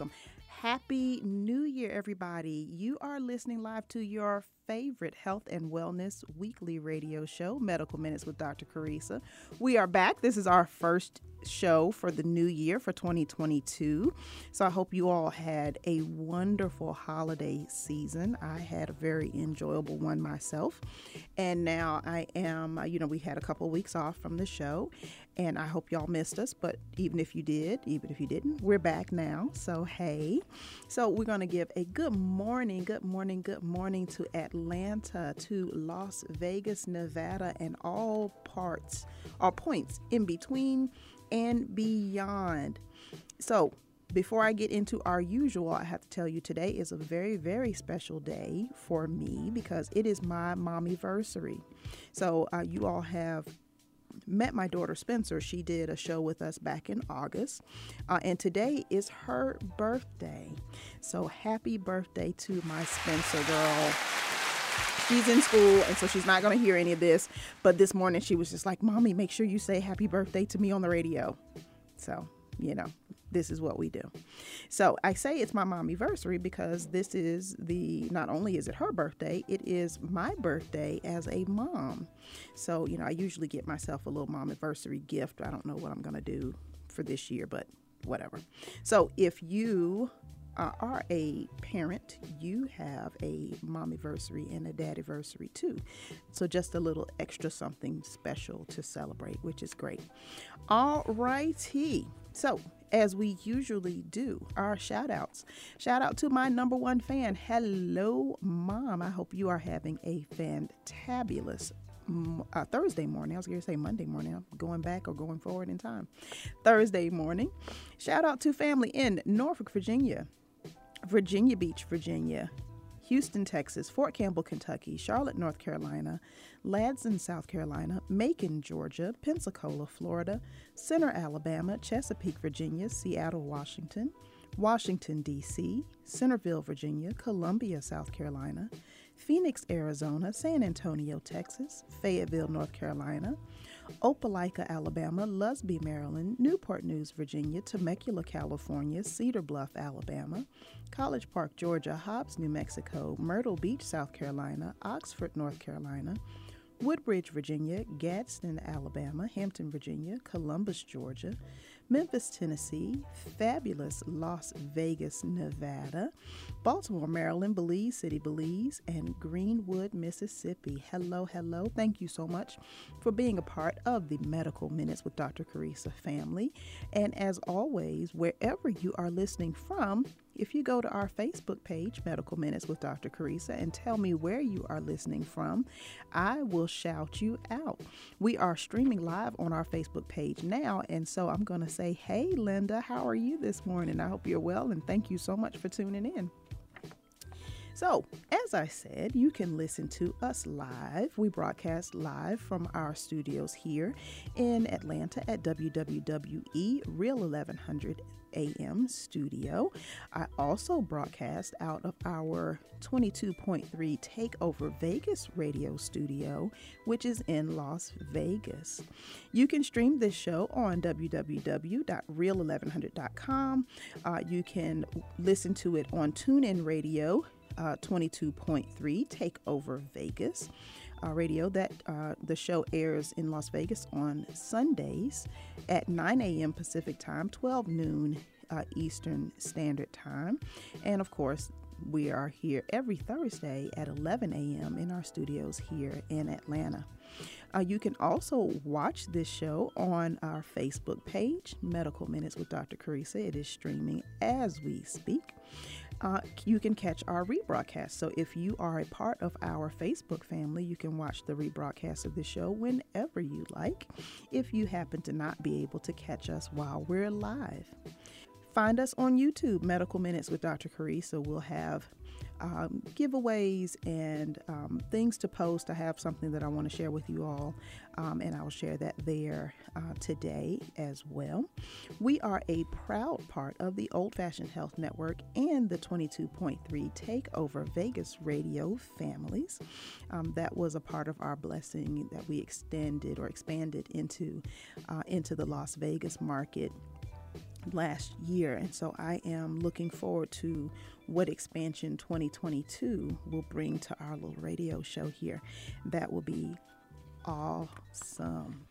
Welcome. Happy New Year, everybody. You are listening live to your favorite health and wellness weekly radio show, Medical Minutes with Dr. Carissa. We are back. This is our first show for the new year for 2022. So I hope you all had a wonderful holiday season. I had a very enjoyable one myself. And now I am, uh, you know, we had a couple of weeks off from the show, and I hope y'all missed us. But even if you did, even if you didn't, we're back now. So, hey. So, we're going to give a good morning, good morning, good morning to Atlanta, to Las Vegas, Nevada, and all parts, all points in between and beyond. So, before I get into our usual, I have to tell you today is a very, very special day for me because it is my mommyversary. So, uh, you all have met my daughter Spencer. She did a show with us back in August, uh, and today is her birthday. So, happy birthday to my Spencer girl she's in school and so she's not going to hear any of this. But this morning she was just like mommy make sure you say happy birthday to me on the radio. So you know this is what we do. So i say it's my mommyversary because this is the not only is it her birthday it is my birthday as a mom. So you know i usually get myself a little mom anniversary gift. I don't know what i'm to do for this year but whatever. So if you uh, are a parent, you have a mommyversary and a daddyversary too. So just a little extra something special to celebrate, which is great. All righty. So as we usually do, our shout outs. Shout out to my number one fan. Hello, mom. I hope you are having a fantabulous uh, Thursday morning. I was going to say Monday morning. I'm going back or going forward in time. Thursday morning. Shout out to family in Norfolk, Virginia. Virginia Beach, Virginia, Houston, Texas, Fort Campbell, Kentucky, Charlotte, North Carolina, Ladson, South Carolina, Macon, Georgia, Pensacola, Florida, Centre, Alabama, Chesapeake, Virginia, Seattle, Washington, Washington, D.C., Centreville, Virginia, Columbia, South Carolina, Phoenix, Arizona, San Antonio, Texas, Fayetteville, North Carolina, Opelika, Alabama, Lusby, Maryland, Newport News, Virginia, Temecula, California, Cedar Bluff, Alabama, College Park, Georgia, Hobbs, New Mexico, Myrtle Beach, South Carolina, Oxford, North Carolina, Woodbridge, Virginia, Gadsden, Alabama, Hampton, Virginia, Columbus, Georgia, Memphis, Tennessee, fabulous Las Vegas, Nevada, Baltimore, Maryland, Belize City, Belize, and Greenwood, Mississippi. Hello, hello. Thank you so much for being a part of the Medical Minutes with Dr. Carissa family. And as always, wherever you are listening from, if you go to our Facebook page, Medical Minutes with Dr. Carissa, and tell me where you are listening from, I will shout you out. We are streaming live on our Facebook page now, and so I'm going to say, Hey, Linda, how are you this morning? I hope you're well, and thank you so much for tuning in. So, as I said, you can listen to us live. We broadcast live from our studios here in Atlanta at WWWE Real 1100 AM studio. I also broadcast out of our 22.3 Takeover Vegas radio studio, which is in Las Vegas. You can stream this show on www.real1100.com. Uh, you can listen to it on TuneIn Radio uh, 22.3 Takeover Vegas. Uh, Radio. That uh, the show airs in Las Vegas on Sundays at 9 a.m. Pacific Time, 12 noon uh, Eastern Standard Time, and of course. We are here every Thursday at 11 a.m. in our studios here in Atlanta. Uh, you can also watch this show on our Facebook page, Medical Minutes with Dr. Carissa. It is streaming as we speak. Uh, you can catch our rebroadcast. So if you are a part of our Facebook family, you can watch the rebroadcast of the show whenever you like, if you happen to not be able to catch us while we're live. Find us on YouTube, Medical Minutes with Dr. Carissa. We'll have um, giveaways and um, things to post. I have something that I want to share with you all, um, and I'll share that there uh, today as well. We are a proud part of the Old Fashioned Health Network and the 22.3 Takeover Vegas radio families. Um, that was a part of our blessing that we extended or expanded into uh, into the Las Vegas market last year. And so I am looking forward to what expansion 2022 will bring to our little radio show here. That will be awesome.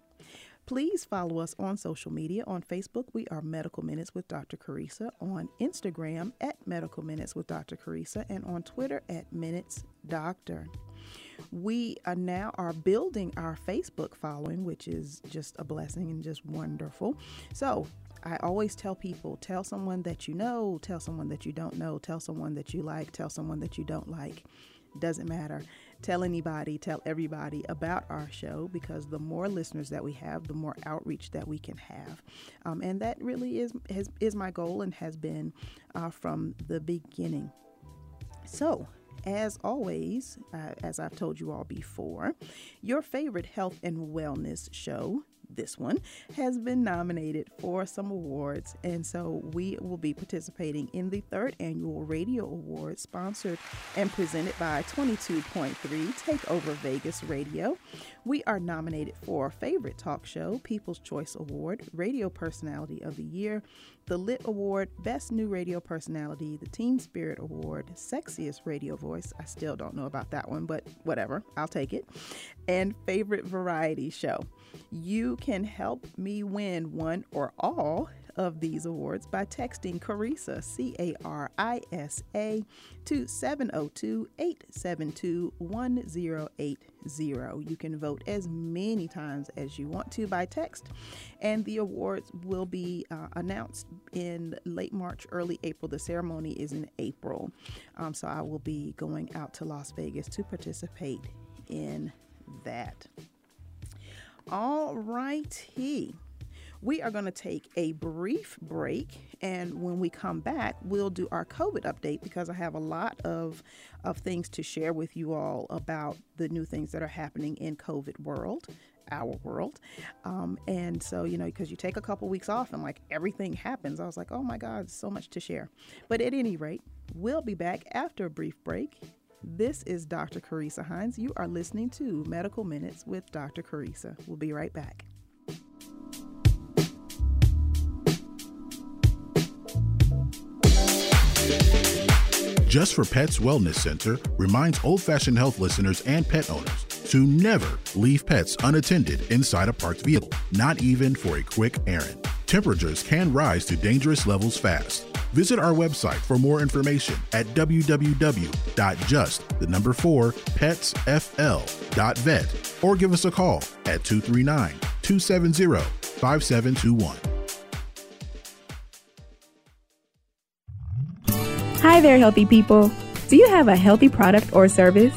Please follow us on social media. On Facebook, we are Medical Minutes with Dr. Carissa. On Instagram, at Medical Minutes with Dr. Carissa. And on Twitter, at Minutes Doctor. We are now are building our Facebook following, which is just a blessing and just wonderful. So I always tell people tell someone that you know, tell someone that you don't know, tell someone that you like, tell someone that you don't like. Doesn't matter. Tell anybody, tell everybody about our show because the more listeners that we have, the more outreach that we can have. Um, and that really is, has, is my goal and has been uh, from the beginning. So, as always, uh, as I've told you all before, your favorite health and wellness show this one, has been nominated for some awards. And so we will be participating in the third annual Radio Awards, sponsored and presented by 22.3 Takeover Vegas Radio. We are nominated for Favorite Talk Show, People's Choice Award, Radio Personality of the Year, the Lit Award, Best New Radio Personality, the Team Spirit Award, Sexiest Radio Voice. I still don't know about that one, but whatever, I'll take it. And Favorite Variety Show. You can help me win one or all of these awards by texting Carissa, C A R I S A, to 702 872 1080. You can vote as many times as you want to by text, and the awards will be uh, announced in late March, early April. The ceremony is in April, um, so I will be going out to Las Vegas to participate in that. All righty. We are going to take a brief break, and when we come back, we'll do our COVID update because I have a lot of, of things to share with you all about the new things that are happening in COVID world our world. Um, and so, you know, because you take a couple weeks off and like everything happens, I was like, oh my God, so much to share. But at any rate, we'll be back after a brief break. This is Dr. Carissa Hines. You are listening to Medical Minutes with Dr. Carissa. We'll be right back. Just for Pets Wellness Center reminds old fashioned health listeners and pet owners to never leave pets unattended inside a parked vehicle, not even for a quick errand. Temperatures can rise to dangerous levels fast. Visit our website for more information at www.just4petsfl.vet or give us a call at 239 270 5721. Hi there, healthy people. Do you have a healthy product or service?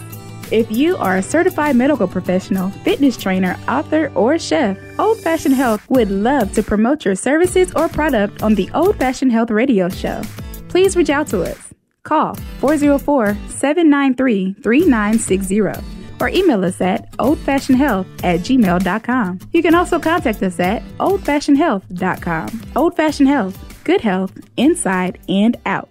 If you are a certified medical professional, fitness trainer, author, or chef, Old Fashioned Health would love to promote your services or product on the Old Fashioned Health radio show. Please reach out to us. Call 404 793 3960 or email us at oldfashionedhealth at gmail.com. You can also contact us at oldfashionedhealth.com. Old Fashioned Health, good health inside and out.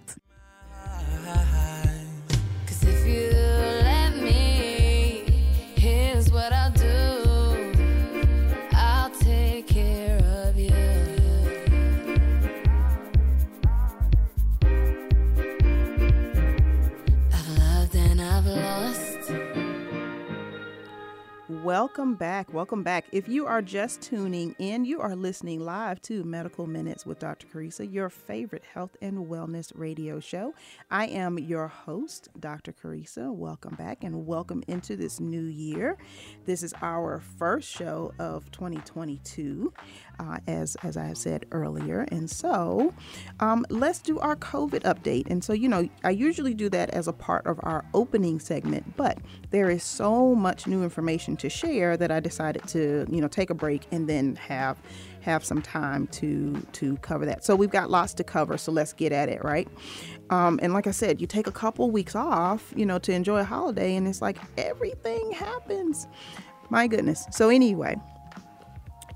Welcome back. Welcome back. If you are just tuning in, you are listening live to Medical Minutes with Dr. Carissa, your favorite health and wellness radio show. I am your host, Dr. Carissa. Welcome back and welcome into this new year. This is our first show of 2022, uh, as as I have said earlier. And so, um, let's do our COVID update. And so, you know, I usually do that as a part of our opening segment, but there is so much new information to share that I decided to, you know, take a break and then have have some time to to cover that. So we've got lots to cover, so let's get at it, right? Um, and like I said, you take a couple weeks off, you know, to enjoy a holiday, and it's like everything happens. My goodness. So anyway,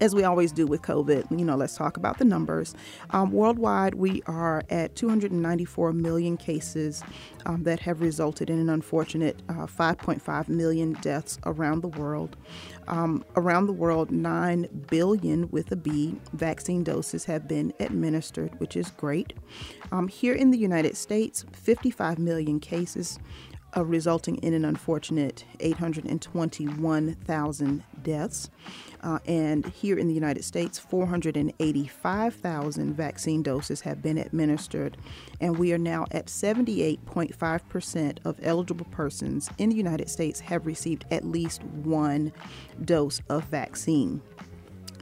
as we always do with COVID, you know, let's talk about the numbers. Um, worldwide, we are at 294 million cases um, that have resulted in an unfortunate uh, 5.5 million deaths around the world. Um, around the world, 9 billion with a B vaccine doses have been administered, which is great. Um, here in the United States, 55 million cases. Uh, resulting in an unfortunate 821,000 deaths. Uh, and here in the United States, 485,000 vaccine doses have been administered, and we are now at 78.5% of eligible persons in the United States have received at least one dose of vaccine.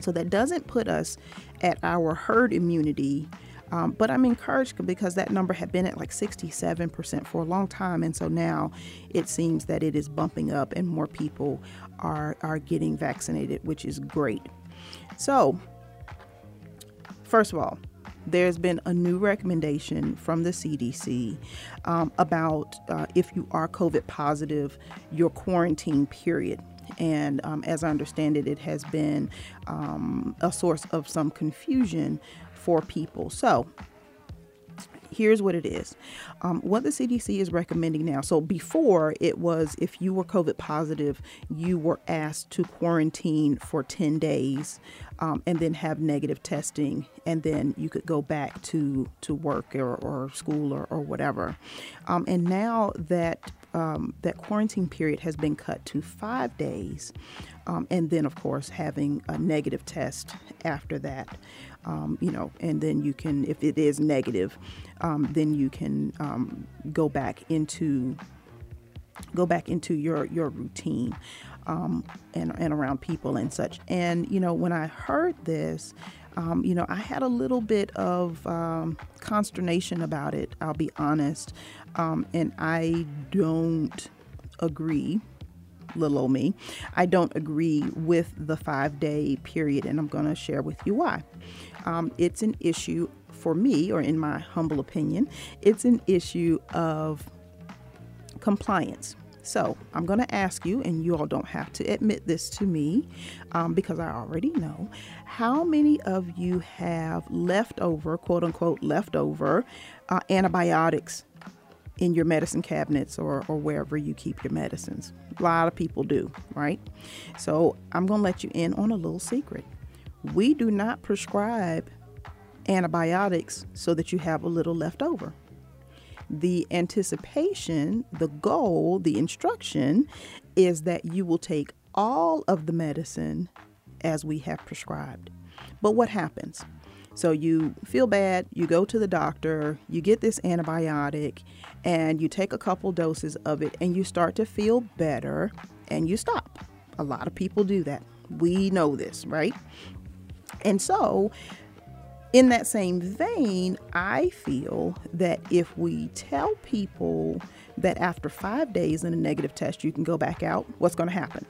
So that doesn't put us at our herd immunity um, but I'm encouraged because that number had been at like 67% for a long time. And so now it seems that it is bumping up and more people are, are getting vaccinated, which is great. So, first of all, there's been a new recommendation from the CDC um, about uh, if you are COVID positive, your quarantine period. And um, as I understand it, it has been um, a source of some confusion for people. So, here's what it is um, what the CDC is recommending now. So, before it was if you were COVID positive, you were asked to quarantine for 10 days um, and then have negative testing, and then you could go back to, to work or, or school or, or whatever. Um, and now that um, that quarantine period has been cut to five days, um, and then, of course, having a negative test after that um, you know, and then you can, if it is negative, um, then you can um, go back into go back into your your routine um, and and around people and such. And you know, when I heard this, um, you know, I had a little bit of um, consternation about it. I'll be honest, and I don't agree little old me. I don't agree with the five day period, and I'm going to share with you why. Um, it's an issue for me, or in my humble opinion, it's an issue of compliance. So I'm going to ask you, and you all don't have to admit this to me um, because I already know. How many of you have leftover, quote unquote, leftover uh, antibiotics in your medicine cabinets or, or wherever you keep your medicines? A lot of people do, right? So I'm going to let you in on a little secret we do not prescribe antibiotics so that you have a little left over. The anticipation, the goal, the instruction is that you will take all of the medicine as we have prescribed. But what happens? So you feel bad, you go to the doctor, you get this antibiotic, and you take a couple doses of it, and you start to feel better, and you stop. A lot of people do that. We know this, right? And so, in that same vein, I feel that if we tell people that after five days in a negative test, you can go back out, what's going to happen?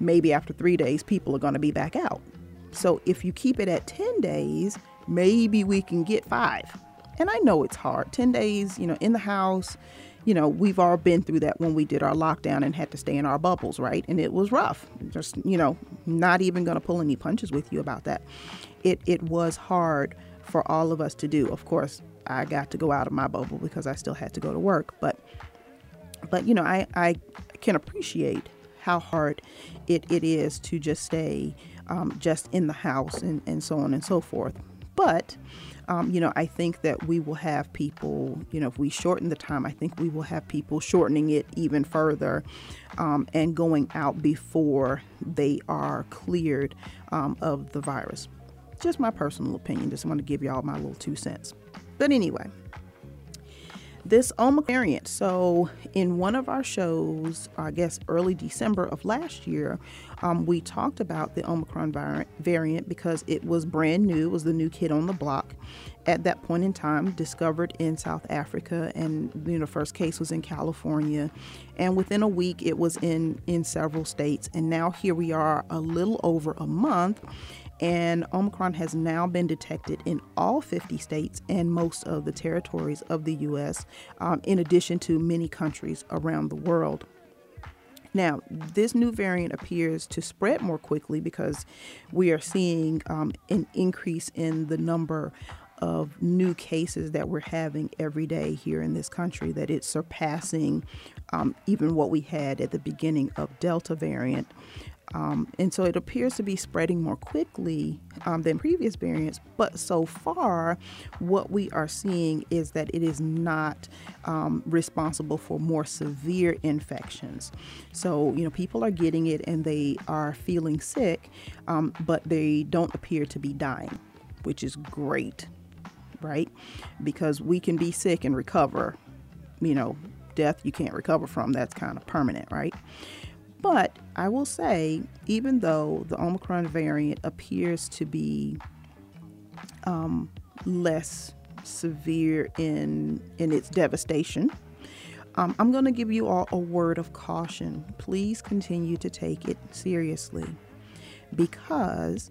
Maybe after three days, people are going to be back out. So if you keep it at 10 days, maybe we can get five. And I know it's hard. 10 days, you know, in the house, you know, we've all been through that when we did our lockdown and had to stay in our bubbles, right? And it was rough. Just, you know, not even going to pull any punches with you about that. It it was hard for all of us to do. Of course, I got to go out of my bubble because I still had to go to work, but but you know, I I can appreciate how hard it, it is to just stay um, just in the house and, and so on and so forth. But um, you know, I think that we will have people, you know, if we shorten the time, I think we will have people shortening it even further um, and going out before they are cleared um, of the virus. Just my personal opinion. Just want to give y'all my little two cents. But anyway, this Omicron variant. So, in one of our shows, I guess early December of last year, um, we talked about the Omicron variant because it was brand new, it was the new kid on the block. At that point in time, discovered in South Africa, and you know, first case was in California, and within a week it was in in several states, and now here we are, a little over a month, and Omicron has now been detected in all 50 states and most of the territories of the U.S., um, in addition to many countries around the world. Now, this new variant appears to spread more quickly because we are seeing um, an increase in the number of new cases that we're having every day here in this country, that it's surpassing um, even what we had at the beginning of Delta variant. Um, and so it appears to be spreading more quickly um, than previous variants. But so far, what we are seeing is that it is not um, responsible for more severe infections. So, you know, people are getting it and they are feeling sick, um, but they don't appear to be dying, which is great, right? Because we can be sick and recover, you know, death you can't recover from, that's kind of permanent, right? But I will say, even though the Omicron variant appears to be um, less severe in in its devastation, um, I'm going to give you all a word of caution. Please continue to take it seriously because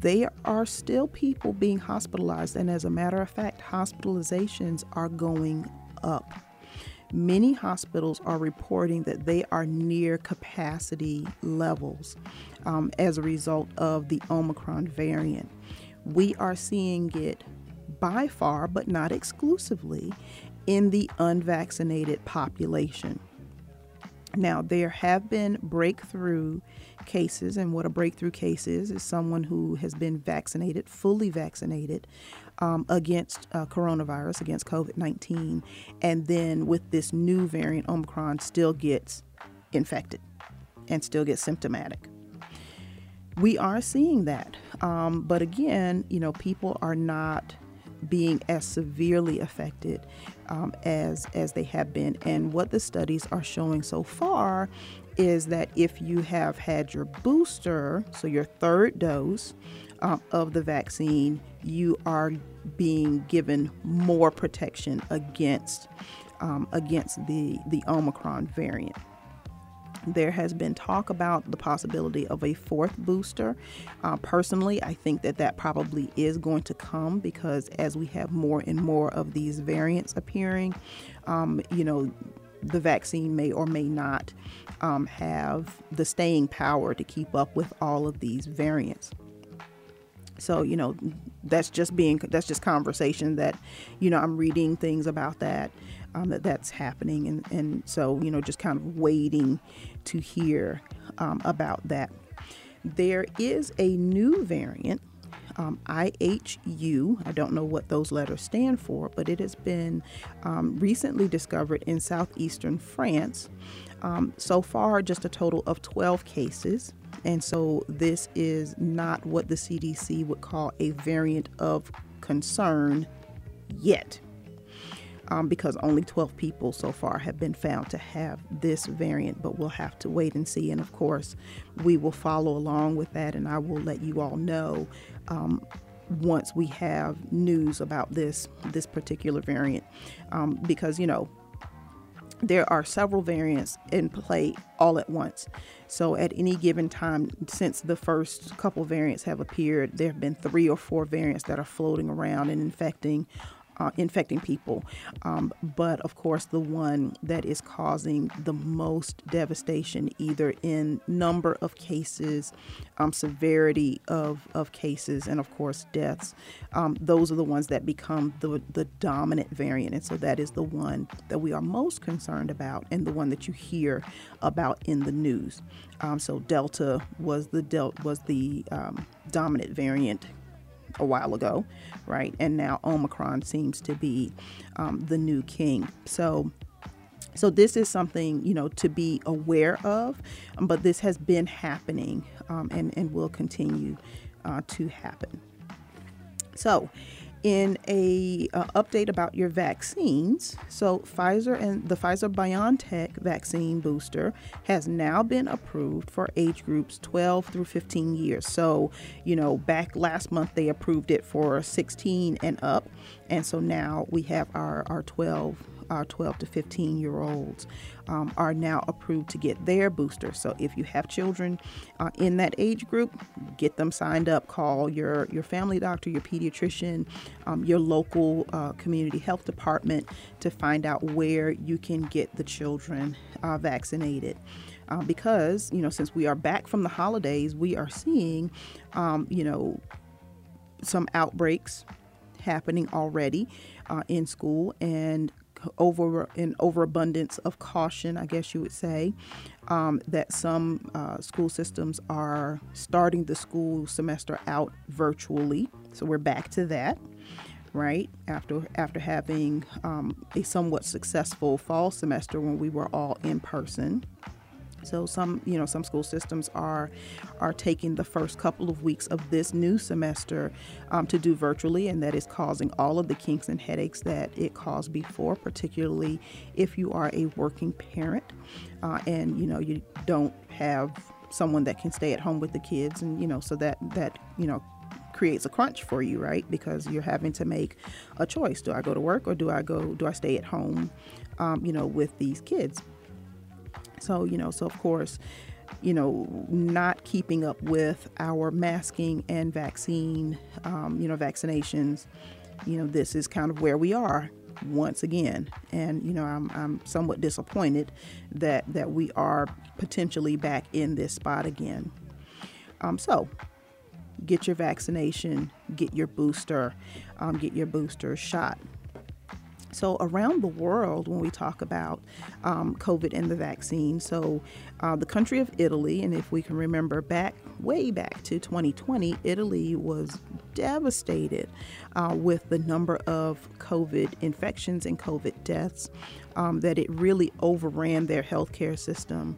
there are still people being hospitalized, and as a matter of fact, hospitalizations are going up many hospitals are reporting that they are near capacity levels um, as a result of the Omicron variant. We are seeing it by far, but not exclusively, in the unvaccinated population. Now, there have been breakthrough cases, and what a breakthrough case is, is someone who has been vaccinated, fully vaccinated, um, against uh, coronavirus, against COVID 19, and then with this new variant, Omicron, still gets infected and still gets symptomatic. We are seeing that. Um, but again, you know, people are not being as severely affected um, as as they have been. And what the studies are showing so far is that if you have had your booster, so your third dose um, of the vaccine, you are being given more protection against um, against the the Omicron variant. There has been talk about the possibility of a fourth booster. Uh, personally, I think that that probably is going to come because as we have more and more of these variants appearing, um, you know, the vaccine may or may not um, have the staying power to keep up with all of these variants. So, you know, that's just being, that's just conversation that, you know, I'm reading things about that, um, that that's happening. And, and so, you know, just kind of waiting to hear um, about that. There is a new variant, um, IHU. I don't know what those letters stand for, but it has been um, recently discovered in southeastern France. Um, so far, just a total of 12 cases. And so this is not what the CDC would call a variant of concern yet. Um, because only 12 people so far have been found to have this variant, but we'll have to wait and see. And of course, we will follow along with that, and I will let you all know um, once we have news about this this particular variant, um, because you know there are several variants in play all at once. So, at any given time, since the first couple variants have appeared, there have been three or four variants that are floating around and infecting uh, infecting people. Um, but of course, the one that is causing the most devastation, either in number of cases, um, severity of, of cases, and of course, deaths, um, those are the ones that become the, the dominant variant. And so that is the one that we are most concerned about and the one that you hear about in the news. Um, so Delta was the del- was the um, dominant variant a while ago, right? And now Omicron seems to be um, the new king. So, so this is something you know to be aware of, um, but this has been happening um, and and will continue uh, to happen. So, in a uh, update about your vaccines, so Pfizer and the Pfizer BioNTech vaccine booster has now been approved for age groups 12 through 15 years. So, you know, back last month they approved it for 16 and up, and so now we have our our 12 uh, 12 to 15 year olds um, are now approved to get their booster. So if you have children uh, in that age group, get them signed up. Call your, your family doctor, your pediatrician, um, your local uh, community health department to find out where you can get the children uh, vaccinated. Uh, because, you know, since we are back from the holidays, we are seeing, um, you know, some outbreaks happening already uh, in school and over an overabundance of caution, I guess you would say, um, that some uh, school systems are starting the school semester out virtually. So we're back to that, right? After after having um, a somewhat successful fall semester when we were all in person. So some, you know, some school systems are are taking the first couple of weeks of this new semester um, to do virtually, and that is causing all of the kinks and headaches that it caused before, particularly if you are a working parent uh, and you know you don't have someone that can stay at home with the kids, and you know, so that that you know creates a crunch for you, right? Because you're having to make a choice: do I go to work or do I go? Do I stay at home? Um, you know, with these kids. So, you know, so of course, you know, not keeping up with our masking and vaccine, um, you know, vaccinations, you know, this is kind of where we are once again. And, you know, I'm, I'm somewhat disappointed that, that we are potentially back in this spot again. Um, so, get your vaccination, get your booster, um, get your booster shot. So, around the world, when we talk about um, COVID and the vaccine, so uh, the country of Italy, and if we can remember back, way back to 2020, Italy was devastated uh, with the number of COVID infections and COVID deaths, um, that it really overran their healthcare system.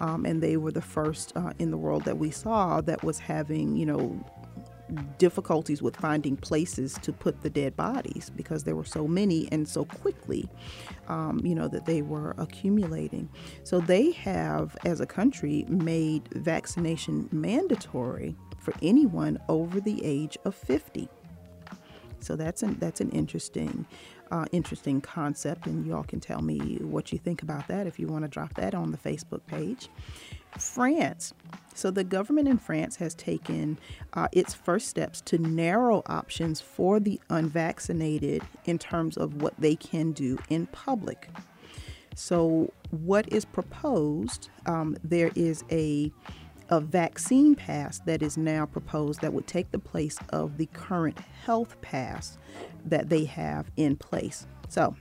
Um, and they were the first uh, in the world that we saw that was having, you know, difficulties with finding places to put the dead bodies because there were so many and so quickly, um, you know, that they were accumulating. So they have, as a country, made vaccination mandatory for anyone over the age of 50. So that's an that's an interesting, uh, interesting concept, and y'all can tell me what you think about that if you want to drop that on the Facebook page. France. So, the government in France has taken uh, its first steps to narrow options for the unvaccinated in terms of what they can do in public. So, what is proposed? Um, there is a a vaccine pass that is now proposed that would take the place of the current health pass that they have in place. So,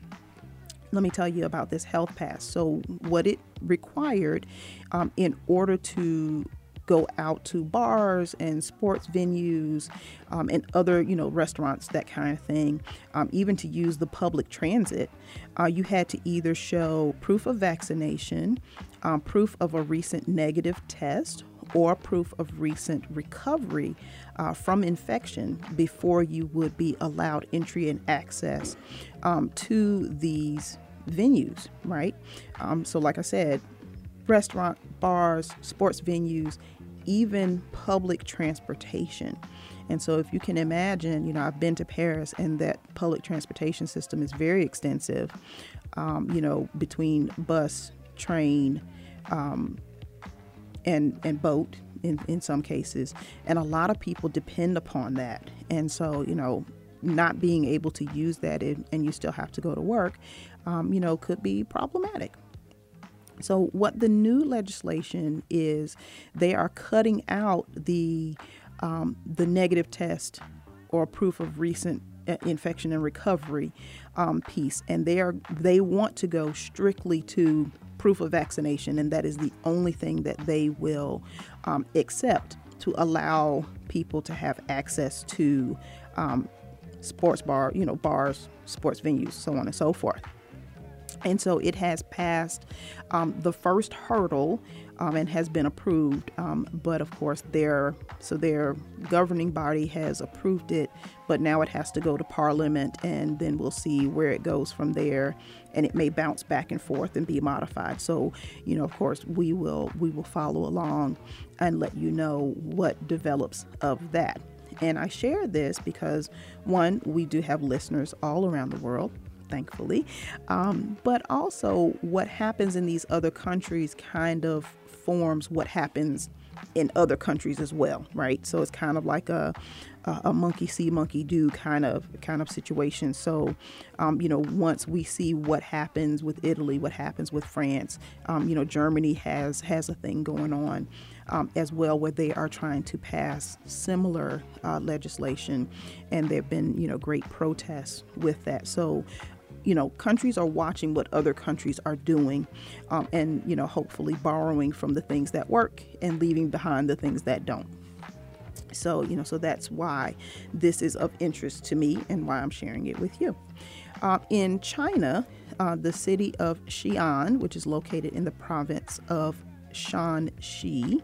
let me tell you about this health pass. So, what it required um, in order to go out to bars and sports venues um, and other, you know, restaurants, that kind of thing, um, even to use the public transit, uh, you had to either show proof of vaccination, um, proof of a recent negative test, or proof of recent recovery uh, from infection before you would be allowed entry and access um, to these venues, right? Um, so, like I said, restaurant, bars, sports venues, even public transportation. And so, if you can imagine, you know, I've been to Paris and that public transportation system is very extensive, um, you know, between bus, train, um, and, and boat in, in some cases. And a lot of people depend upon that. And so, you know, not being able to use that and, and you still have to go to work, um, you know, could be problematic. So, what the new legislation is, they are cutting out the um, the negative test or proof of recent uh, infection and recovery um, piece, and they are they want to go strictly to proof of vaccination, and that is the only thing that they will um, accept to allow people to have access to um, sports bar, you know, bars, sports venues, so on and so forth. And so it has passed um, the first hurdle um, and has been approved. Um, but of course, their so their governing body has approved it, but now it has to go to Parliament, and then we'll see where it goes from there. And it may bounce back and forth and be modified. So, you know, of course, we will we will follow along and let you know what develops of that. And I share this because one, we do have listeners all around the world thankfully. Um, but also, what happens in these other countries kind of forms what happens in other countries as well, right? So it's kind of like a a, monkey see, monkey do kind of kind of situation. So, um, you know, once we see what happens with Italy, what happens with France, um, you know, Germany has has a thing going on. Um, as well, where they are trying to pass similar uh, legislation, and there have been you know great protests with that. So you know, countries are watching what other countries are doing um, and, you know, hopefully borrowing from the things that work and leaving behind the things that don't. So, you know, so that's why this is of interest to me and why I'm sharing it with you. Uh, in China, uh, the city of Xi'an, which is located in the province of Shaanxi,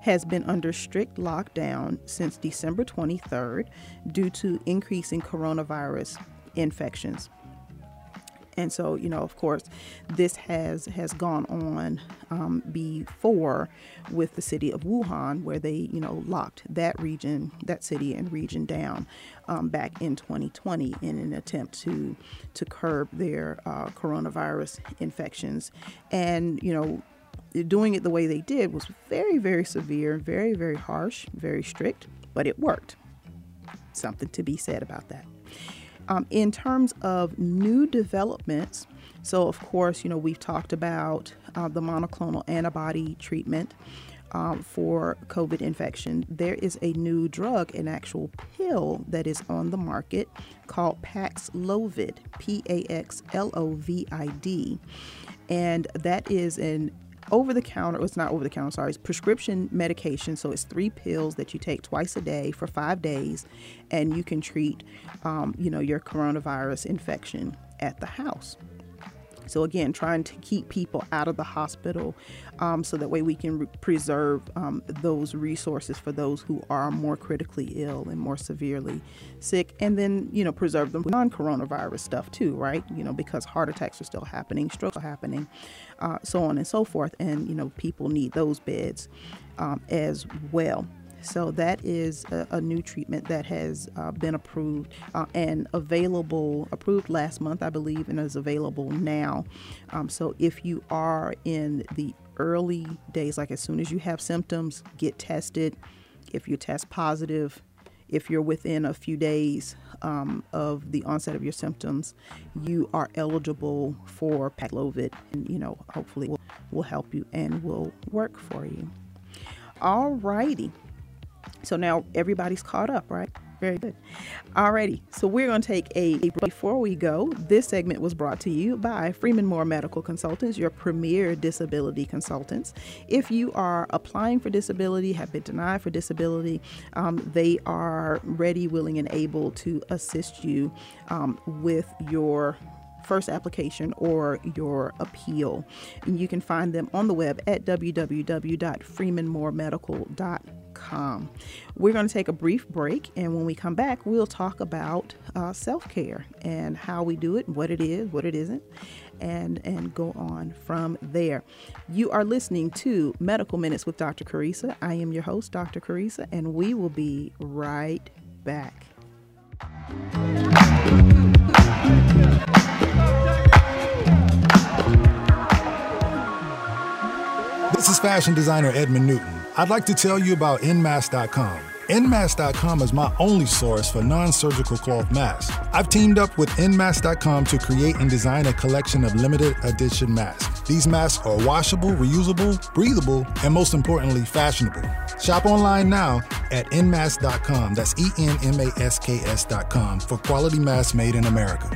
has been under strict lockdown since December 23rd due to increasing coronavirus infections and so you know of course this has has gone on um, before with the city of wuhan where they you know locked that region that city and region down um, back in 2020 in an attempt to to curb their uh, coronavirus infections. And you know doing it the way they did was very very severe very very harsh very strict but it worked. Something to be said about that um, in terms of new developments, so of course, you know, we've talked about uh, the monoclonal antibody treatment. Um, for COVID infection, there is a new drug, an actual pill that is on the market called Paxlovid, P A X L O V I D. And that is an over the counter, it's not over the counter, sorry, it's prescription medication. So it's three pills that you take twice a day for five days, and you can treat, um, you know, your coronavirus infection at the house. So, again, trying to keep people out of the hospital um, so that way we can re- preserve um, those resources for those who are more critically ill and more severely sick, and then, you know, preserve them non coronavirus stuff too, right? You know, because heart attacks are still happening, strokes are happening, uh, so on and so forth, and, you know, people need those beds um, as well. So that is a, a new treatment that has uh, been approved uh, and available, approved last month, I believe, and is available now. Um, so if you are in the early days, like as soon as you have symptoms, get tested. If you test positive, if you're within a few days um, of the onset of your symptoms, you are eligible for Paxlovid, and you know, hopefully, will will help you and will work for you. All righty. So now everybody's caught up, right? Very good. Alrighty, so we're going to take a, before we go. This segment was brought to you by Freeman Moore Medical Consultants, your premier disability consultants. If you are applying for disability, have been denied for disability, um, they are ready, willing, and able to assist you um, with your first application or your appeal. And you can find them on the web at www.freemanmoremedical.com We're going to take a brief break, and when we come back, we'll talk about uh, self care and how we do it, what it is, what it isn't, and and go on from there. You are listening to Medical Minutes with Dr. Carissa. I am your host, Dr. Carissa, and we will be right back. This is fashion designer Edmund Newton. I'd like to tell you about nmask.com. Nmask.com is my only source for non surgical cloth masks. I've teamed up with Nmask.com to create and design a collection of limited edition masks. These masks are washable, reusable, breathable, and most importantly, fashionable. Shop online now at Nmask.com. That's E N M A S K S.com for quality masks made in America.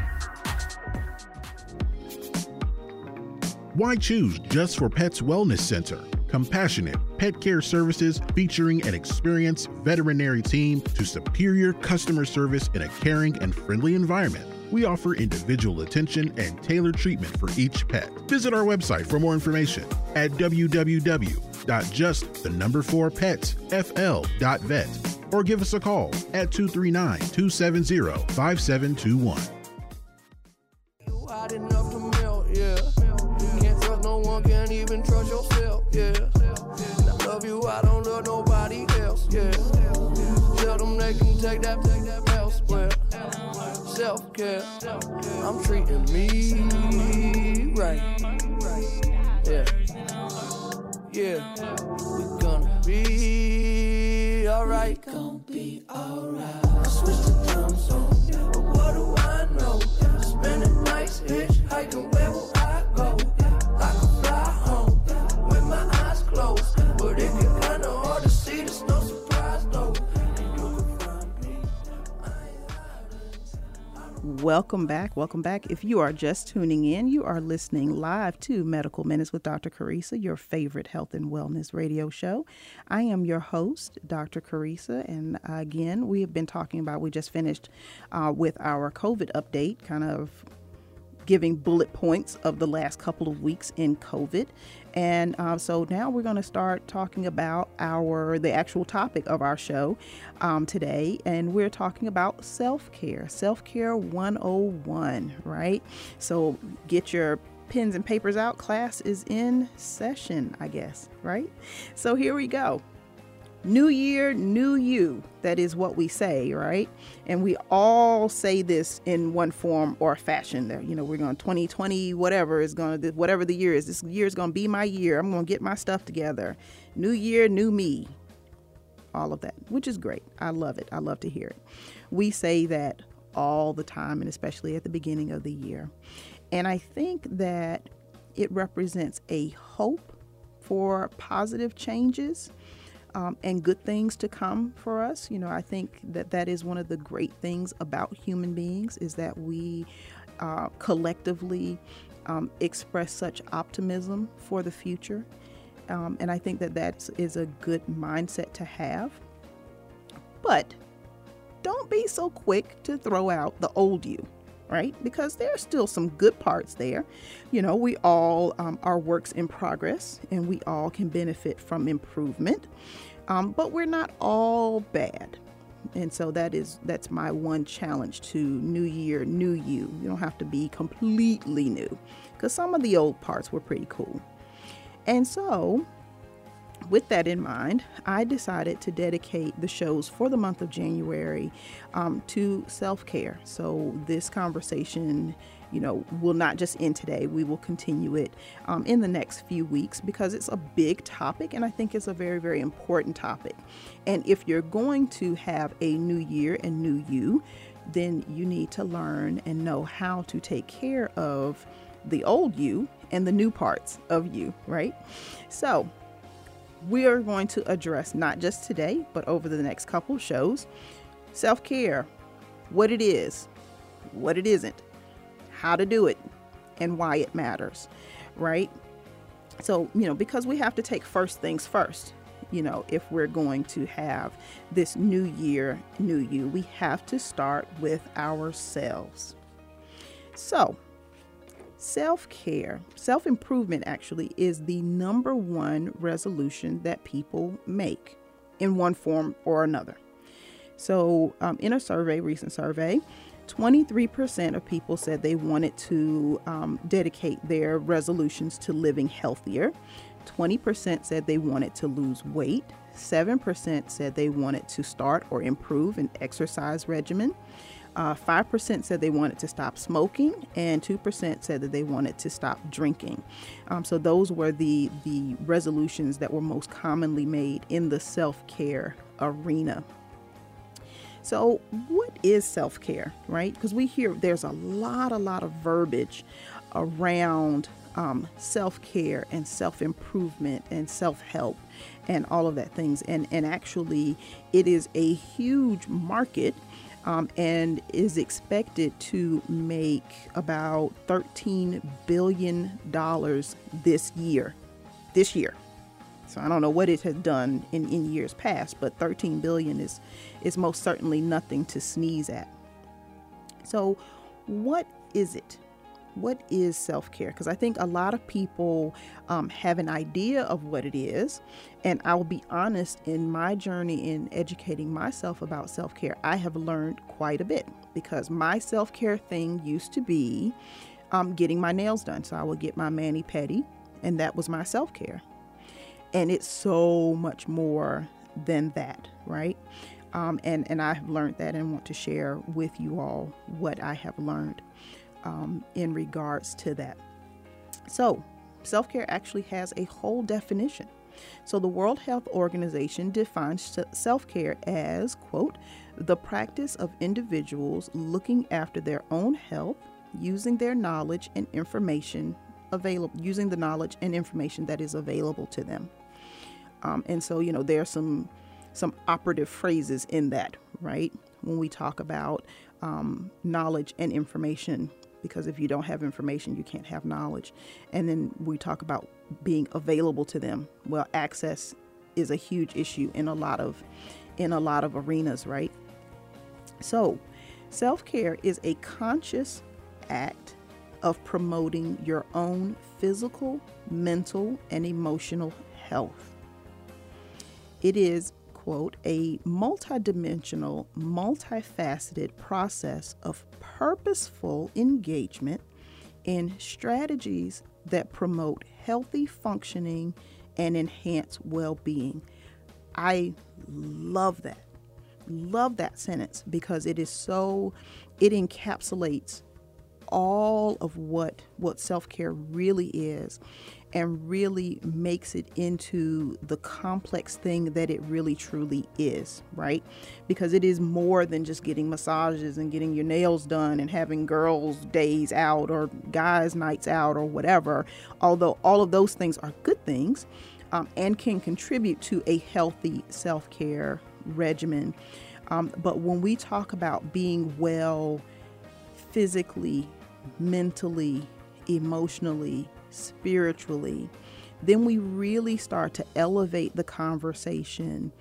Why choose Just for Pets Wellness Center? Compassionate pet care services featuring an experienced veterinary team to superior customer service in a caring and friendly environment. We offer individual attention and tailored treatment for each pet. Visit our website for more information at www.justthenumber4petsfl.vet or give us a call at 239 270 5721. Take that, take that elsewhere. Self care, I'm treating me right, yeah. Yeah, we gonna be alright. Gonna be alright. Switch the time zone, but what do I know? Spending nights hitchhiking, Welcome back. Welcome back. If you are just tuning in, you are listening live to Medical Minutes with Dr. Carissa, your favorite health and wellness radio show. I am your host, Dr. Carissa, and again, we have been talking about, we just finished uh, with our COVID update, kind of giving bullet points of the last couple of weeks in COVID. And uh, so now we're going to start talking about our the actual topic of our show um, today, and we're talking about self care, self care 101, right? So get your pens and papers out. Class is in session, I guess, right? So here we go. New year, new you. That is what we say, right? And we all say this in one form or fashion. That you know, we're going 2020, whatever is going to, whatever the year is. This year is going to be my year. I'm going to get my stuff together. New year, new me. All of that, which is great. I love it. I love to hear it. We say that all the time, and especially at the beginning of the year. And I think that it represents a hope for positive changes um, and good things to come for us. You know, I think that that is one of the great things about human beings is that we uh, collectively um, express such optimism for the future. Um, and I think that that is a good mindset to have. But don't be so quick to throw out the old you right? Because there's still some good parts there. You know, we all um, are works in progress and we all can benefit from improvement, um, but we're not all bad. And so that is that's my one challenge to new year, new you. You don't have to be completely new because some of the old parts were pretty cool. And so with that in mind, I decided to dedicate the shows for the month of January um, to self care. So, this conversation, you know, will not just end today. We will continue it um, in the next few weeks because it's a big topic and I think it's a very, very important topic. And if you're going to have a new year and new you, then you need to learn and know how to take care of the old you and the new parts of you, right? So, we are going to address not just today, but over the next couple shows self care, what it is, what it isn't, how to do it, and why it matters, right? So, you know, because we have to take first things first, you know, if we're going to have this new year, new you, we have to start with ourselves. So, Self care, self improvement actually, is the number one resolution that people make in one form or another. So, um, in a survey, recent survey, 23% of people said they wanted to um, dedicate their resolutions to living healthier. 20% said they wanted to lose weight. 7% said they wanted to start or improve an exercise regimen. Uh, 5% said they wanted to stop smoking, and 2% said that they wanted to stop drinking. Um, so those were the, the resolutions that were most commonly made in the self care arena. So, what is self care, right? Because we hear there's a lot, a lot of verbiage around um, self care and self improvement and self help and all of that things. And, and actually, it is a huge market um, and is expected to make about $13 billion this year. This year. So I don't know what it has done in, in years past, but 13 billion is is most certainly nothing to sneeze at. So what is it? What is self care? Because I think a lot of people um, have an idea of what it is. And I will be honest, in my journey in educating myself about self care, I have learned quite a bit because my self care thing used to be um, getting my nails done. So I would get my mani pedi, and that was my self care. And it's so much more than that, right? Um, and and I've learned that and want to share with you all what I have learned um, in regards to that. So, self care actually has a whole definition. So, the World Health Organization defines self care as, quote, the practice of individuals looking after their own health using their knowledge and information available, using the knowledge and information that is available to them. Um, and so, you know, there are some some operative phrases in that, right? When we talk about um, knowledge and information, because if you don't have information, you can't have knowledge. And then we talk about being available to them. Well, access is a huge issue in a lot of in a lot of arenas, right? So, self-care is a conscious act of promoting your own physical, mental, and emotional health. It is quote, a multidimensional, multifaceted process of purposeful engagement in strategies that promote healthy functioning and enhance well being. I love that. Love that sentence because it is so, it encapsulates all of what what self-care really is and really makes it into the complex thing that it really truly is, right? Because it is more than just getting massages and getting your nails done and having girls' days out or guys' nights out or whatever. Although all of those things are good things um, and can contribute to a healthy self care regimen. Um, but when we talk about being well physically, mentally, emotionally, spiritually, then we really start to elevate the conversation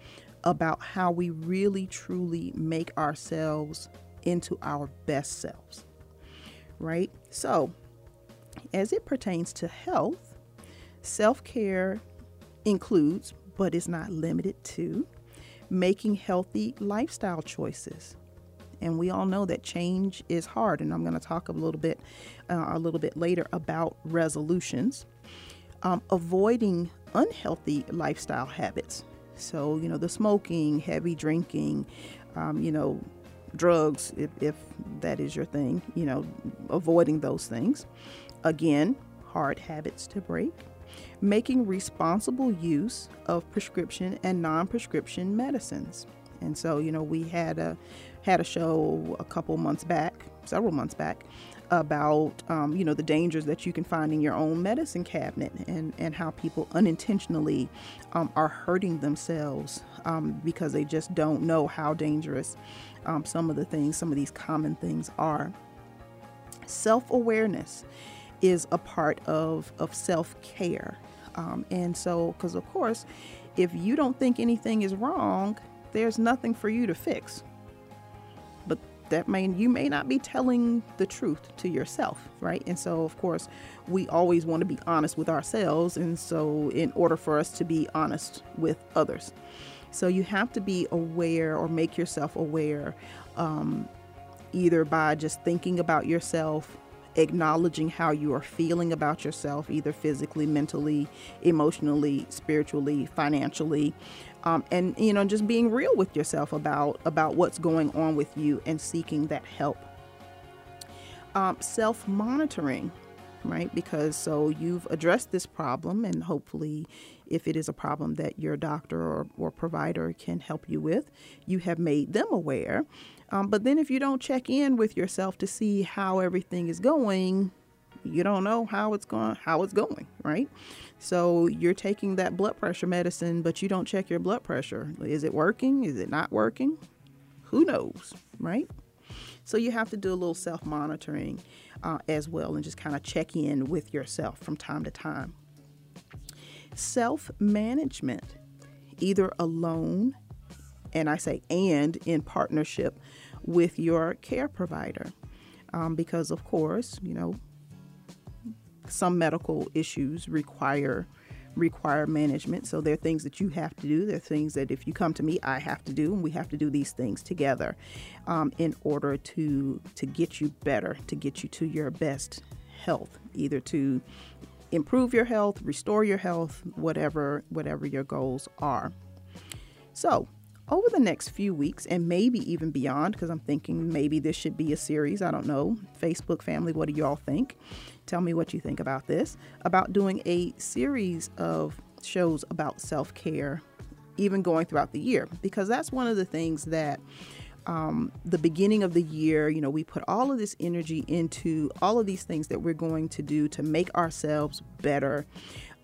about how we really truly make ourselves into our best selves. Right? So, as it pertains to health, self care includes, but is not limited to, making healthy lifestyle choices and we all know that change is hard and i'm going to talk a little bit uh, a little bit later about resolutions. Um, avoiding unhealthy lifestyle habits. So you know the smoking heavy drinking um, you know drugs if, if that is your thing you know avoiding those things. Again hard habits to break. Making responsible use of prescription and non-prescription medicines. And so you know we had a had a show a couple months back, several months back, about um, you know the dangers that you can find in your own medicine cabinet and and how people unintentionally um, are hurting themselves um, because they just don't know how dangerous um, some of the things some of these common things are. Self-awareness is a part of of self-care um, and so because of course if you don't think anything is wrong there's nothing for you to fix that may you may not be telling the truth to yourself right? And so of course we always want to be honest with ourselves. And so in order for us to be honest with others. So you have to be aware or make yourself aware um, either by just thinking about yourself acknowledging how you are feeling about yourself, either physically, mentally, emotionally, spiritually, financially, um, and you know just being real with yourself about about what's going on with you and seeking that help. Um, Self monitoring, right? Because so you've addressed this problem, and hopefully, if it is a problem that your doctor or, or provider can help you with, you have made them aware. Um, but then if you don't check in with yourself to see how everything is going, you don't know how it's going how it's going, right? So you're taking that blood pressure medicine, but you don't check your blood pressure. Is it working? Is it not working? Who knows, right? So you have to do a little self monitoring uh, as well and just kind of check in with yourself from time to time. self management, either alone, and I say and in partnership with your care provider. Um, because, of course, you know, some medical issues require require management. So there are things that you have to do. There are things that if you come to me, I have to do, and we have to do these things together um, in order to to get you better, to get you to your best health, either to improve your health, restore your health, whatever whatever your goals are. So over the next few weeks and maybe even beyond, because I'm thinking maybe this should be a series. I don't know. Facebook family, what do y'all think? Tell me what you think about this. About doing a series of shows about self care, even going throughout the year, because that's one of the things that. Um, the beginning of the year, you know, we put all of this energy into all of these things that we're going to do to make ourselves better,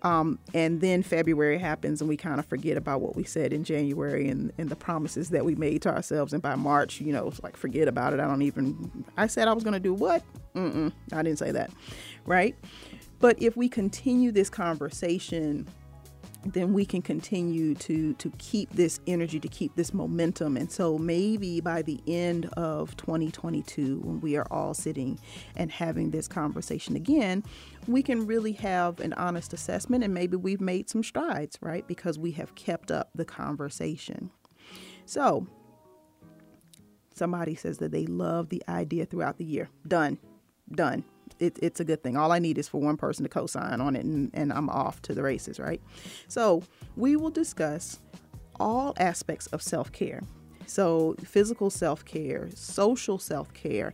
um, and then February happens and we kind of forget about what we said in January and, and the promises that we made to ourselves. And by March, you know, it's like, forget about it. I don't even, I said I was going to do what? Mm-mm, I didn't say that. Right. But if we continue this conversation then we can continue to to keep this energy to keep this momentum. And so maybe by the end of 2022 when we are all sitting and having this conversation again we can really have an honest assessment and maybe we've made some strides right? Because we have kept up the conversation. So somebody says that they love the idea throughout the year. Done. Done it, it's a good thing. All I need is for one person to co sign on it, and, and I'm off to the races, right? So, we will discuss all aspects of self care. So, physical self care, social self care,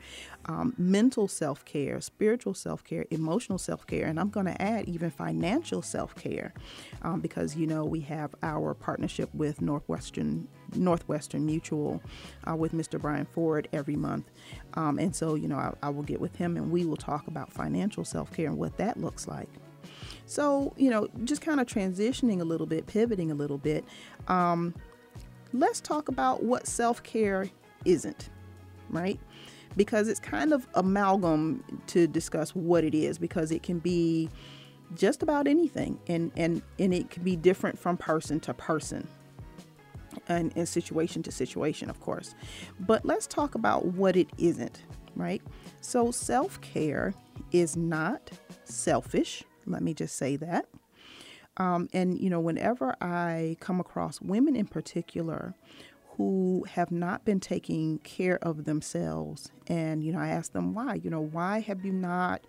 um, mental self care, spiritual self care, emotional self care, and I'm going to add even financial self care um, because you know we have our partnership with Northwestern Northwestern Mutual uh, with Mr. Brian Ford every month, um, and so you know I, I will get with him and we will talk about financial self care and what that looks like. So, you know, just kind of transitioning a little bit, pivoting a little bit, um, let's talk about what self care isn't, right? Because it's kind of amalgam to discuss what it is because it can be just about anything and and and it can be different from person to person and, and situation to situation of course. But let's talk about what it isn't right? So self-care is not selfish let me just say that. Um, and you know whenever i come across women in particular who have not been taking care of themselves. And, you know, I ask them why. You know, why have you not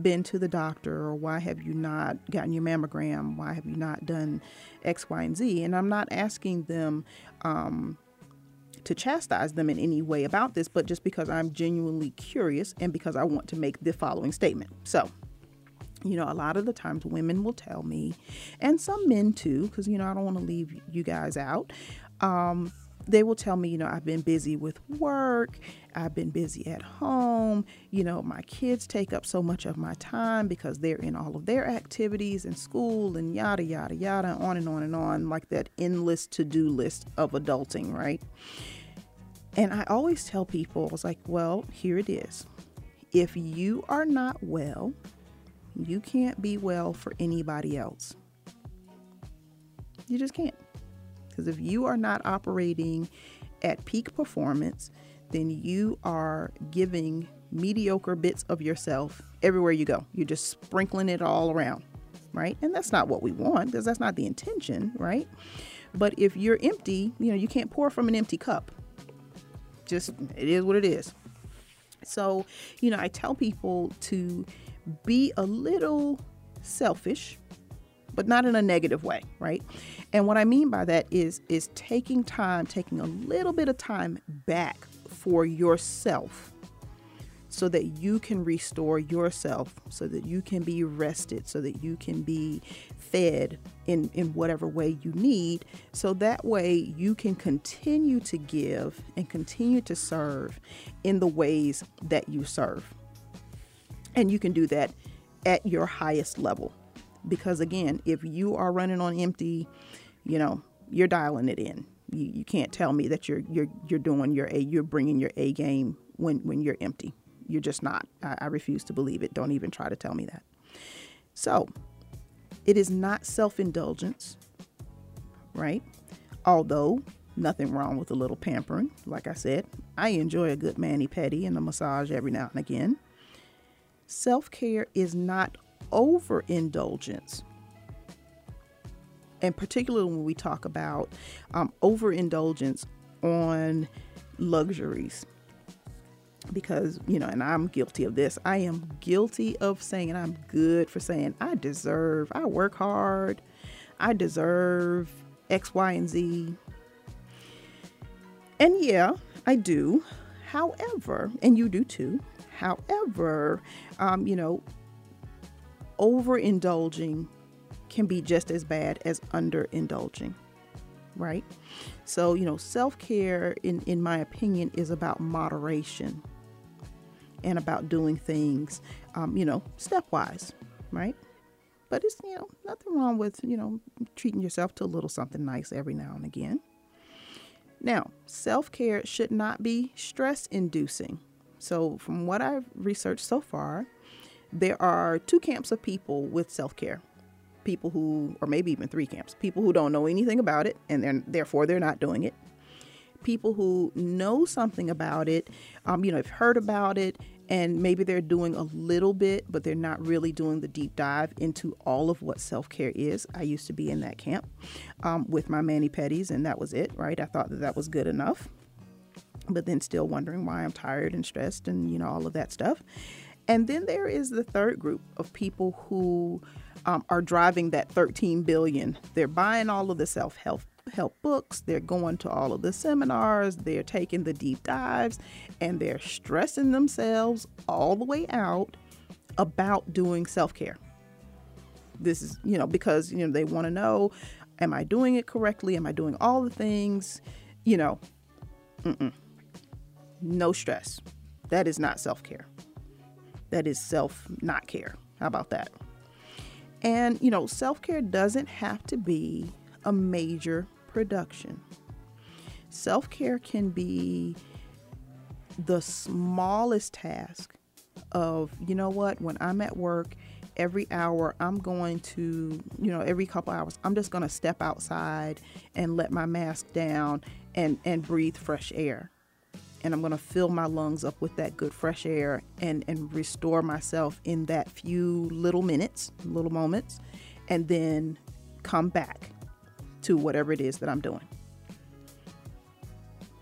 been to the doctor or why have you not gotten your mammogram? Why have you not done X, Y, and Z? And I'm not asking them um, to chastise them in any way about this, but just because I'm genuinely curious and because I want to make the following statement. So, you know, a lot of the times women will tell me, and some men too, because, you know, I don't want to leave you guys out. Um, they will tell me, you know, I've been busy with work, I've been busy at home, you know, my kids take up so much of my time because they're in all of their activities and school and yada, yada, yada, on and on and on, like that endless to do list of adulting, right? And I always tell people, I was like, well, here it is. If you are not well, you can't be well for anybody else. You just can't. Because if you are not operating at peak performance, then you are giving mediocre bits of yourself everywhere you go. You're just sprinkling it all around, right? And that's not what we want because that's not the intention, right? But if you're empty, you know, you can't pour from an empty cup. Just, it is what it is. So, you know, I tell people to be a little selfish but not in a negative way, right? And what I mean by that is is taking time, taking a little bit of time back for yourself so that you can restore yourself, so that you can be rested, so that you can be fed in, in whatever way you need. So that way you can continue to give and continue to serve in the ways that you serve. And you can do that at your highest level because again if you are running on empty you know you're dialing it in you, you can't tell me that you're you're you're doing your a you're bringing your a game when when you're empty you're just not I, I refuse to believe it don't even try to tell me that so It is not self indulgence, right? Although nothing wrong with a little pampering. Like I said, I enjoy a good mani pedi and a massage every now and again. Self care is not overindulgence. And particularly when we talk about um, overindulgence on luxuries. Because, you know, and I'm guilty of this. I am guilty of saying, I'm good for saying, I deserve, I work hard, I deserve X, Y, and Z. And yeah, I do. However, and you do too. However, um, you know, overindulging can be just as bad as underindulging, right? So, you know, self care, in, in my opinion, is about moderation and about doing things, um, you know, stepwise, right? But it's, you know, nothing wrong with, you know, treating yourself to a little something nice every now and again. Now, self care should not be stress inducing. So, from what I've researched so far, there are two camps of people with self care people who, or maybe even three camps, people who don't know anything about it and then therefore they're not doing it. People who know something about it, um, you know, have heard about it, and maybe they're doing a little bit, but they're not really doing the deep dive into all of what self care is. I used to be in that camp um, with my mani pedis, and that was it, right? I thought that that was good enough, but then still wondering why I'm tired and stressed and, you know, all of that stuff. And then there is the third group of people who um, are driving that 13 billion. They're buying all of the self help help books, they're going to all of the seminars, they're taking the deep dives, and they're stressing themselves all the way out about doing self care. This is, you know, because, you know, they want to know am I doing it correctly? Am I doing all the things? You know, mm-mm. no stress. That is not self care. That is self not care. How about that? And, you know, self care doesn't have to be a major production. Self care can be the smallest task of, you know what, when I'm at work, every hour I'm going to, you know, every couple hours, I'm just going to step outside and let my mask down and, and breathe fresh air. And I'm going to fill my lungs up with that good fresh air and, and restore myself in that few little minutes, little moments, and then come back to whatever it is that I'm doing.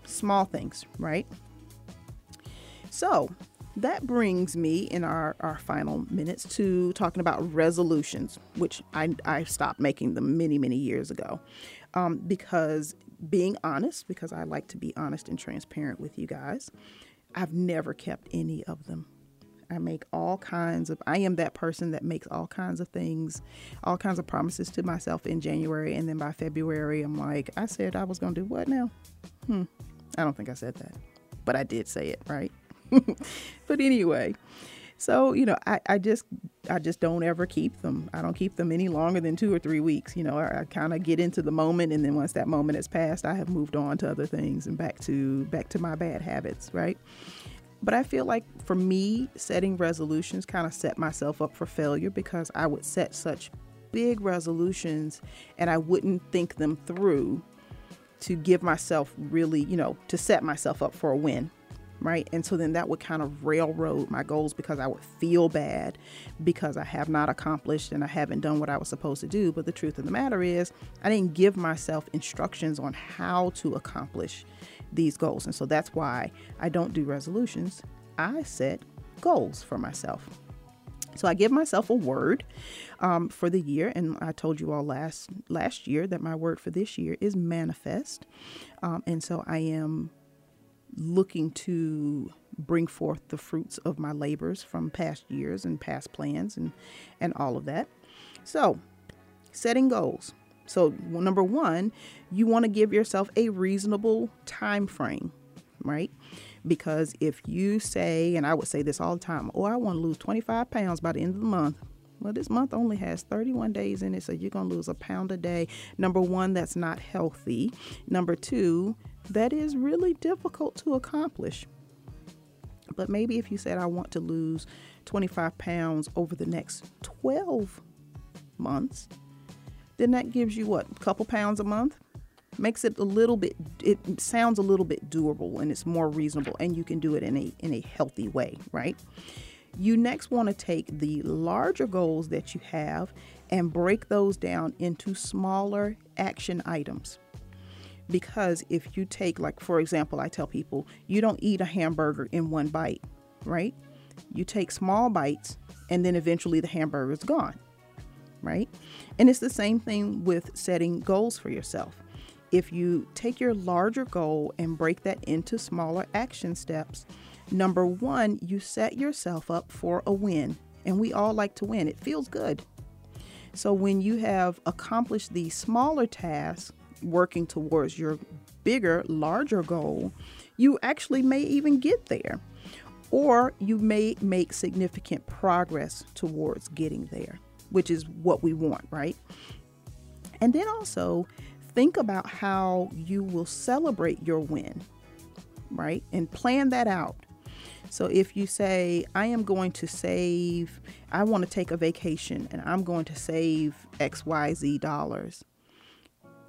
Small things, right? So that brings me in our, our final minutes to talking about resolutions, which I, I stopped making them many, many years ago. Um, because being honest, because I like to be honest and transparent with you guys, I've never kept any of them. I make all kinds of, I am that person that makes all kinds of things, all kinds of promises to myself in January. And then by February, I'm like, I said I was going to do what now? Hmm. I don't think I said that, but I did say it, right? but anyway, so you know, I, I just I just don't ever keep them. I don't keep them any longer than two or three weeks. You know, I, I kind of get into the moment, and then once that moment has passed, I have moved on to other things and back to back to my bad habits, right? But I feel like for me, setting resolutions kind of set myself up for failure because I would set such big resolutions and I wouldn't think them through to give myself really, you know, to set myself up for a win. Right. And so then that would kind of railroad my goals because I would feel bad because I have not accomplished and I haven't done what I was supposed to do. But the truth of the matter is, I didn't give myself instructions on how to accomplish these goals. And so that's why I don't do resolutions. I set goals for myself. So I give myself a word um, for the year, and I told you all last last year that my word for this year is manifest. Um, and so I am looking to bring forth the fruits of my labors from past years and past plans and and all of that. So setting goals. So, number one, you want to give yourself a reasonable time frame, right? Because if you say, and I would say this all the time, oh, I want to lose 25 pounds by the end of the month. Well, this month only has 31 days in it, so you're going to lose a pound a day. Number one, that's not healthy. Number two, that is really difficult to accomplish. But maybe if you said, I want to lose 25 pounds over the next 12 months, then that gives you what, a couple pounds a month? Makes it a little bit it sounds a little bit doable and it's more reasonable and you can do it in a in a healthy way, right? You next want to take the larger goals that you have and break those down into smaller action items. Because if you take, like, for example, I tell people, you don't eat a hamburger in one bite, right? You take small bites and then eventually the hamburger is gone, right? And it's the same thing with setting goals for yourself. If you take your larger goal and break that into smaller action steps, number one, you set yourself up for a win. And we all like to win, it feels good. So when you have accomplished these smaller tasks, working towards your bigger, larger goal, you actually may even get there. Or you may make significant progress towards getting there, which is what we want, right? And then also think about how you will celebrate your win, right? And plan that out. So if you say, I am going to save, I want to take a vacation and I'm going to save XYZ dollars,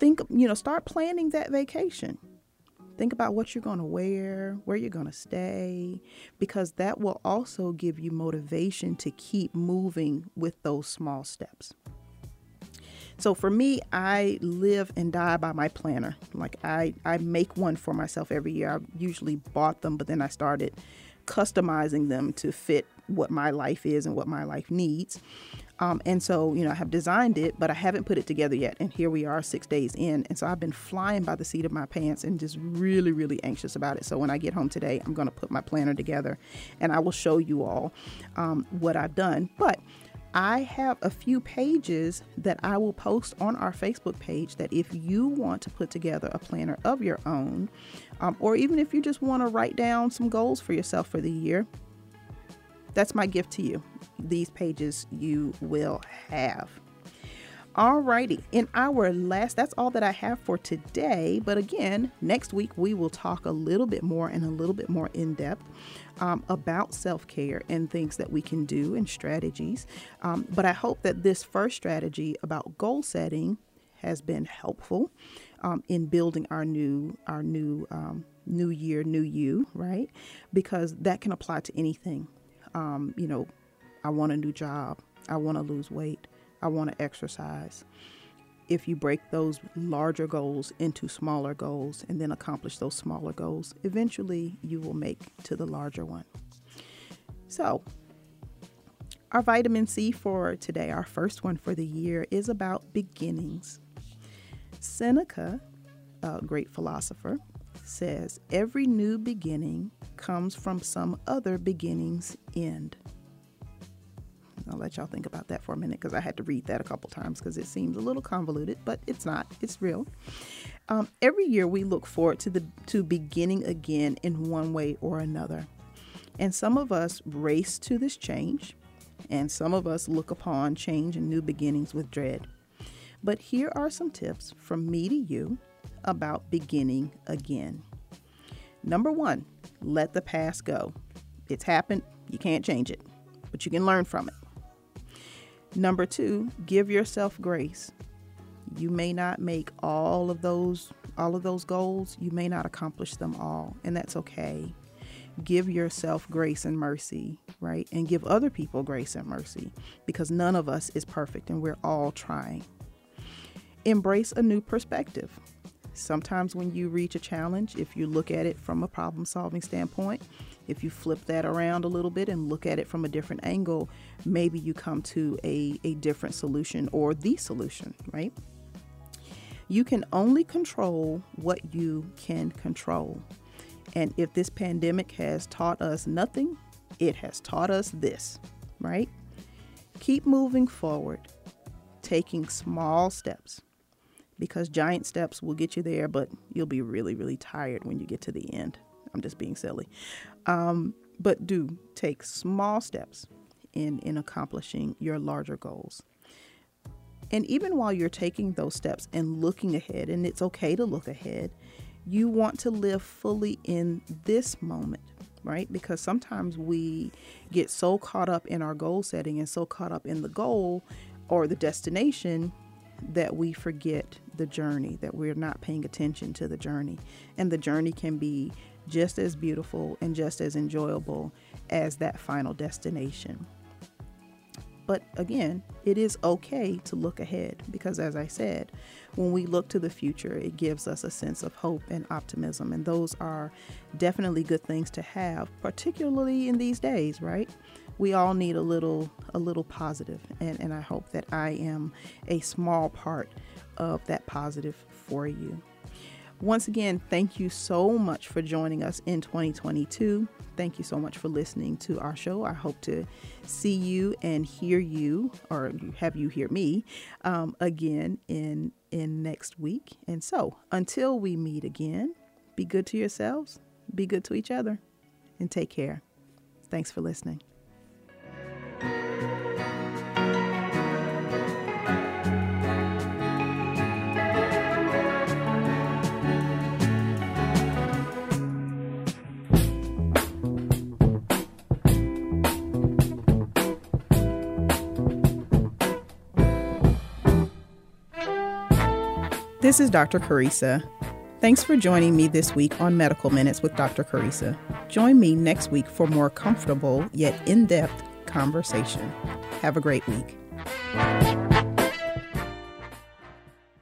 think, you know, start planning that vacation. Think about what you're going to wear, where you're going to stay, because that will also give you motivation to keep moving with those small steps. So for me, I live and die by my planner. Like I, I make one for myself every year. I usually bought them, but then I started customizing them to fit what my life is and what my life needs. Um, and so, you know, I have designed it, but I haven't put it together yet. And here we are six days in. And so I've been flying by the seat of my pants and just really, really anxious about it. So when I get home today, I'm going to put my planner together and I will show you all um, what I've done. But I have a few pages that I will post on our Facebook page that if you want to put together a planner of your own, um, or even if you just want to write down some goals for yourself for the year, that's my gift to you. These pages you will have. Alrighty, in our last, that's all that I have for today. But again, next week we will talk a little bit more and a little bit more in depth um, about self care and things that we can do and strategies. Um, but I hope that this first strategy about goal setting has been helpful um, in building our new our new um, new year, new you, right? Because that can apply to anything. Um, you know, I want a new job. I want to lose weight. I want to exercise. If you break those larger goals into smaller goals and then accomplish those smaller goals, eventually you will make to the larger one. So, our vitamin C for today, our first one for the year, is about beginnings. Seneca, a great philosopher, says every new beginning comes from some other beginning's end. I'll let y'all think about that for a minute because I had to read that a couple times because it seems a little convoluted, but it's not. It's real. Um, every year we look forward to the to beginning again in one way or another, and some of us race to this change, and some of us look upon change and new beginnings with dread. But here are some tips from me to you about beginning again. Number one, let the past go. It's happened, you can't change it, but you can learn from it. Number two, give yourself grace. You may not make all of those all of those goals, you may not accomplish them all, and that's okay. Give yourself grace and mercy, right? And give other people grace and mercy because none of us is perfect and we're all trying. Embrace a new perspective. Sometimes, when you reach a challenge, if you look at it from a problem solving standpoint, if you flip that around a little bit and look at it from a different angle, maybe you come to a, a different solution or the solution, right? You can only control what you can control. And if this pandemic has taught us nothing, it has taught us this, right? Keep moving forward, taking small steps because giant steps will get you there, but you'll be really, really tired when you get to the end. I'm just being silly. Um, but do take small steps in, in accomplishing your larger goals. And even while you're taking those steps and looking ahead, and it's okay to look ahead, you want to live fully in this moment, right? Because sometimes we get so caught up in our goal setting and so caught up in the goal or the destination that we forget the journey, that we're not paying attention to the journey. And the journey can be just as beautiful and just as enjoyable as that final destination. But again, it is okay to look ahead because, as I said, when we look to the future, it gives us a sense of hope and optimism. And those are definitely good things to have, particularly in these days, right? We all need a little a little positive, and, and I hope that I am a small part of that positive for you. Once again, thank you so much for joining us in 2022. Thank you so much for listening to our show. I hope to see you and hear you, or have you hear me um, again in in next week. And so, until we meet again, be good to yourselves, be good to each other, and take care. Thanks for listening. This is Dr. Carissa. Thanks for joining me this week on Medical Minutes with Dr. Carissa. Join me next week for more comfortable yet in depth conversation. Have a great week.